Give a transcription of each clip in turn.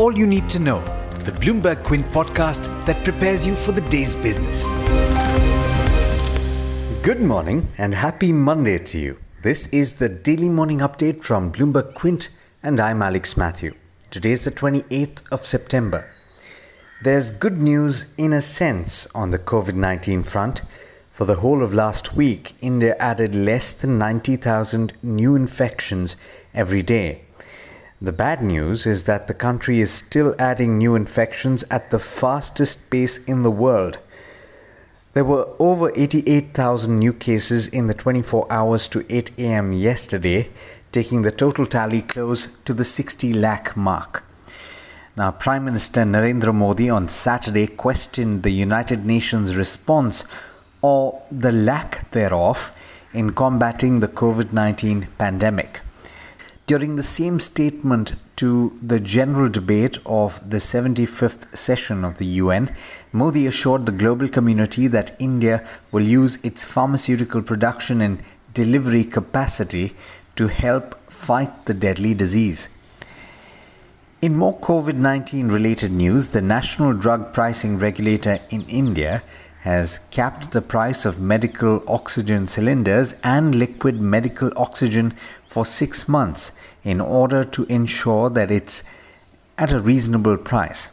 all you need to know, the Bloomberg Quint podcast that prepares you for the day's business. Good morning and happy Monday to you. This is the daily morning update from Bloomberg Quint, and I'm Alex Matthew. Today is the 28th of September. There's good news in a sense on the COVID 19 front. For the whole of last week, India added less than 90,000 new infections every day. The bad news is that the country is still adding new infections at the fastest pace in the world. There were over 88,000 new cases in the 24 hours to 8 am yesterday, taking the total tally close to the 60 lakh mark. Now, Prime Minister Narendra Modi on Saturday questioned the United Nations response or the lack thereof in combating the COVID 19 pandemic. During the same statement to the general debate of the 75th session of the UN, Modi assured the global community that India will use its pharmaceutical production and delivery capacity to help fight the deadly disease. In more COVID 19 related news, the National Drug Pricing Regulator in India has capped the price of medical oxygen cylinders and liquid medical oxygen for six months in order to ensure that it's at a reasonable price.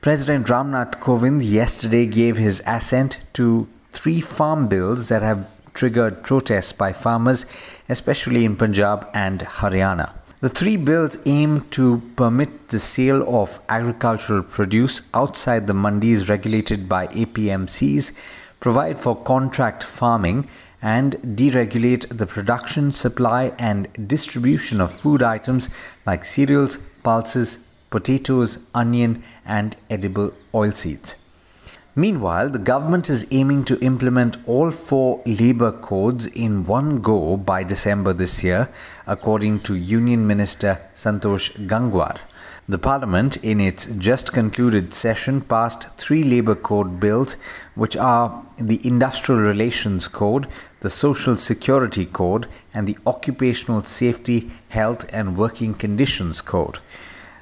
President Ramnath Kovind yesterday gave his assent to three farm bills that have triggered protests by farmers, especially in Punjab and Haryana. The three bills aim to permit the sale of agricultural produce outside the mandis regulated by APMCs, provide for contract farming, and deregulate the production, supply, and distribution of food items like cereals, pulses, potatoes, onion, and edible oilseeds. Meanwhile, the government is aiming to implement all four labour codes in one go by December this year, according to Union Minister Santosh Gangwar. The Parliament, in its just concluded session, passed three labour code bills, which are the Industrial Relations Code, the Social Security Code, and the Occupational Safety, Health and Working Conditions Code.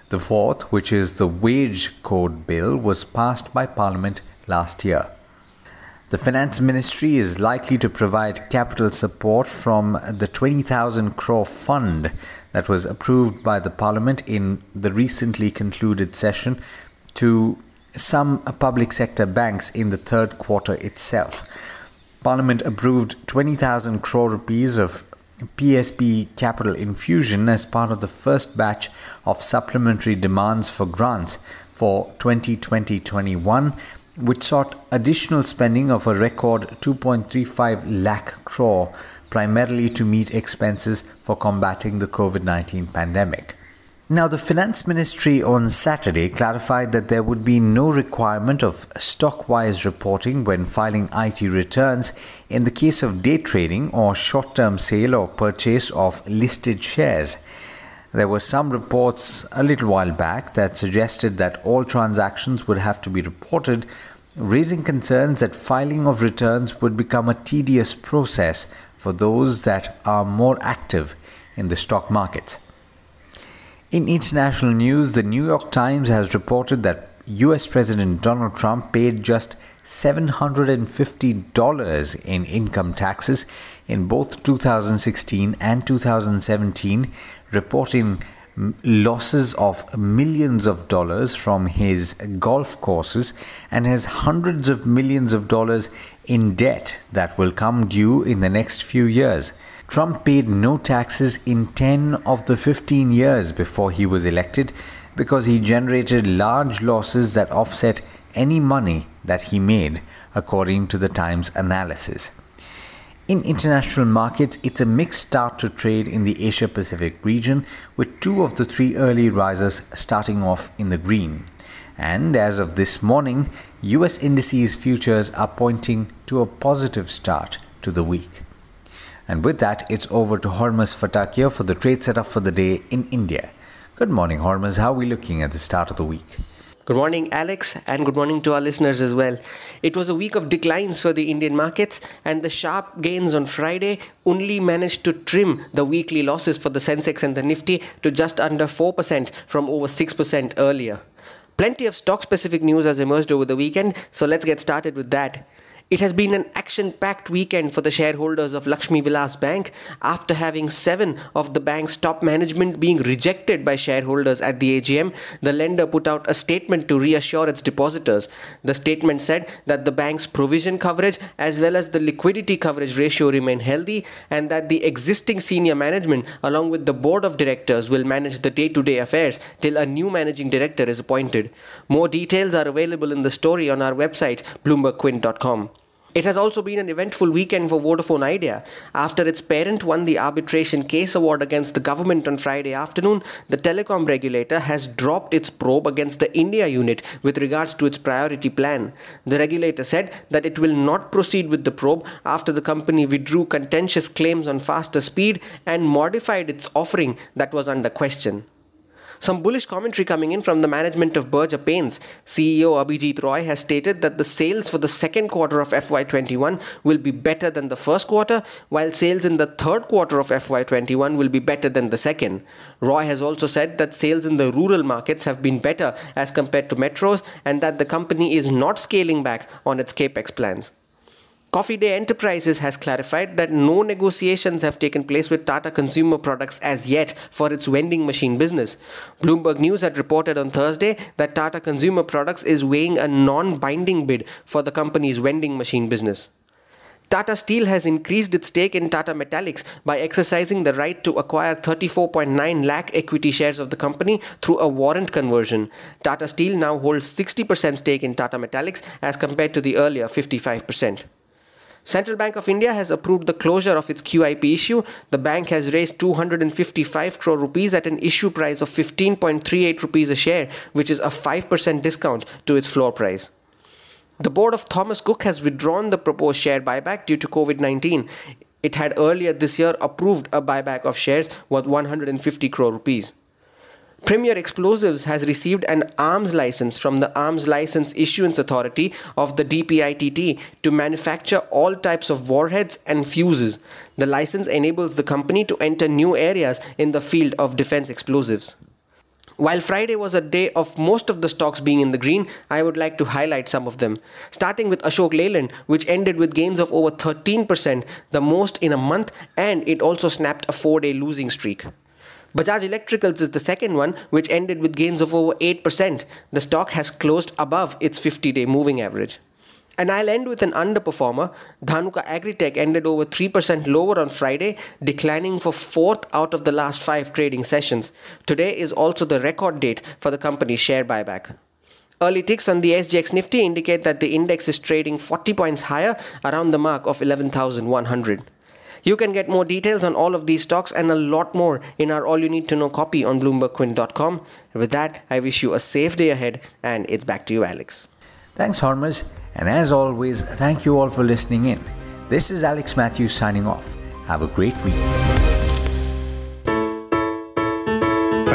The fourth, which is the Wage Code Bill, was passed by Parliament last year. The Finance Ministry is likely to provide capital support from the 20,000 crore fund that was approved by the Parliament in the recently concluded session to some public sector banks in the third quarter itself. Parliament approved 20,000 crore rupees of PSB capital infusion as part of the first batch of supplementary demands for grants for 2020 21 which sought additional spending of a record 2.35 lakh crore primarily to meet expenses for combating the COVID 19 pandemic. Now, the Finance Ministry on Saturday clarified that there would be no requirement of stockwise reporting when filing IT returns in the case of day trading or short term sale or purchase of listed shares. There were some reports a little while back that suggested that all transactions would have to be reported, raising concerns that filing of returns would become a tedious process for those that are more active in the stock markets. In international news, the New York Times has reported that US President Donald Trump paid just $750 in income taxes in both 2016 and 2017, reporting losses of millions of dollars from his golf courses and has hundreds of millions of dollars in debt that will come due in the next few years. Trump paid no taxes in 10 of the 15 years before he was elected because he generated large losses that offset any money that he made, according to the Times analysis. In international markets, it's a mixed start to trade in the Asia Pacific region, with two of the three early risers starting off in the green. And as of this morning, US indices futures are pointing to a positive start to the week. And with that, it's over to Hormuz Fatakia for the trade setup for the day in India. Good morning, Hormuz. How are we looking at the start of the week? Good morning, Alex, and good morning to our listeners as well. It was a week of declines for the Indian markets, and the sharp gains on Friday only managed to trim the weekly losses for the Sensex and the Nifty to just under 4% from over 6% earlier. Plenty of stock specific news has emerged over the weekend, so let's get started with that. It has been an action packed weekend for the shareholders of Lakshmi Vilas Bank after having seven of the bank's top management being rejected by shareholders at the AGM. The lender put out a statement to reassure its depositors. The statement said that the bank's provision coverage as well as the liquidity coverage ratio remain healthy and that the existing senior management along with the board of directors will manage the day to day affairs till a new managing director is appointed. More details are available in the story on our website, bloombergquint.com. It has also been an eventful weekend for Vodafone Idea. After its parent won the arbitration case award against the government on Friday afternoon, the telecom regulator has dropped its probe against the India unit with regards to its priority plan. The regulator said that it will not proceed with the probe after the company withdrew contentious claims on faster speed and modified its offering that was under question. Some bullish commentary coming in from the management of Berger Paints. CEO Abhijit Roy has stated that the sales for the second quarter of FY21 will be better than the first quarter, while sales in the third quarter of FY21 will be better than the second. Roy has also said that sales in the rural markets have been better as compared to metros and that the company is not scaling back on its capex plans. Coffee Day Enterprises has clarified that no negotiations have taken place with Tata Consumer Products as yet for its vending machine business. Bloomberg News had reported on Thursday that Tata Consumer Products is weighing a non binding bid for the company's vending machine business. Tata Steel has increased its stake in Tata Metaliks by exercising the right to acquire 34.9 lakh equity shares of the company through a warrant conversion. Tata Steel now holds 60% stake in Tata Metaliks as compared to the earlier 55%. Central Bank of India has approved the closure of its QIP issue. The bank has raised 255 crore rupees at an issue price of 15.38 rupees a share, which is a 5% discount to its floor price. The board of Thomas Cook has withdrawn the proposed share buyback due to COVID 19. It had earlier this year approved a buyback of shares worth 150 crore rupees. Premier Explosives has received an arms license from the Arms License Issuance Authority of the DPIIT to manufacture all types of warheads and fuses. The license enables the company to enter new areas in the field of defense explosives. While Friday was a day of most of the stocks being in the green, I would like to highlight some of them. Starting with Ashok Leyland, which ended with gains of over 13%, the most in a month, and it also snapped a four day losing streak. Bajaj Electricals is the second one, which ended with gains of over 8%. The stock has closed above its 50 day moving average. And I'll end with an underperformer. Dhanuka Agritech ended over 3% lower on Friday, declining for fourth out of the last five trading sessions. Today is also the record date for the company's share buyback. Early ticks on the SGX Nifty indicate that the index is trading 40 points higher around the mark of 11,100. You can get more details on all of these stocks and a lot more in our All You Need to Know copy on BloombergQuint.com. With that, I wish you a safe day ahead, and it's back to you, Alex. Thanks, Hormuz. And as always, thank you all for listening in. This is Alex Matthews signing off. Have a great week.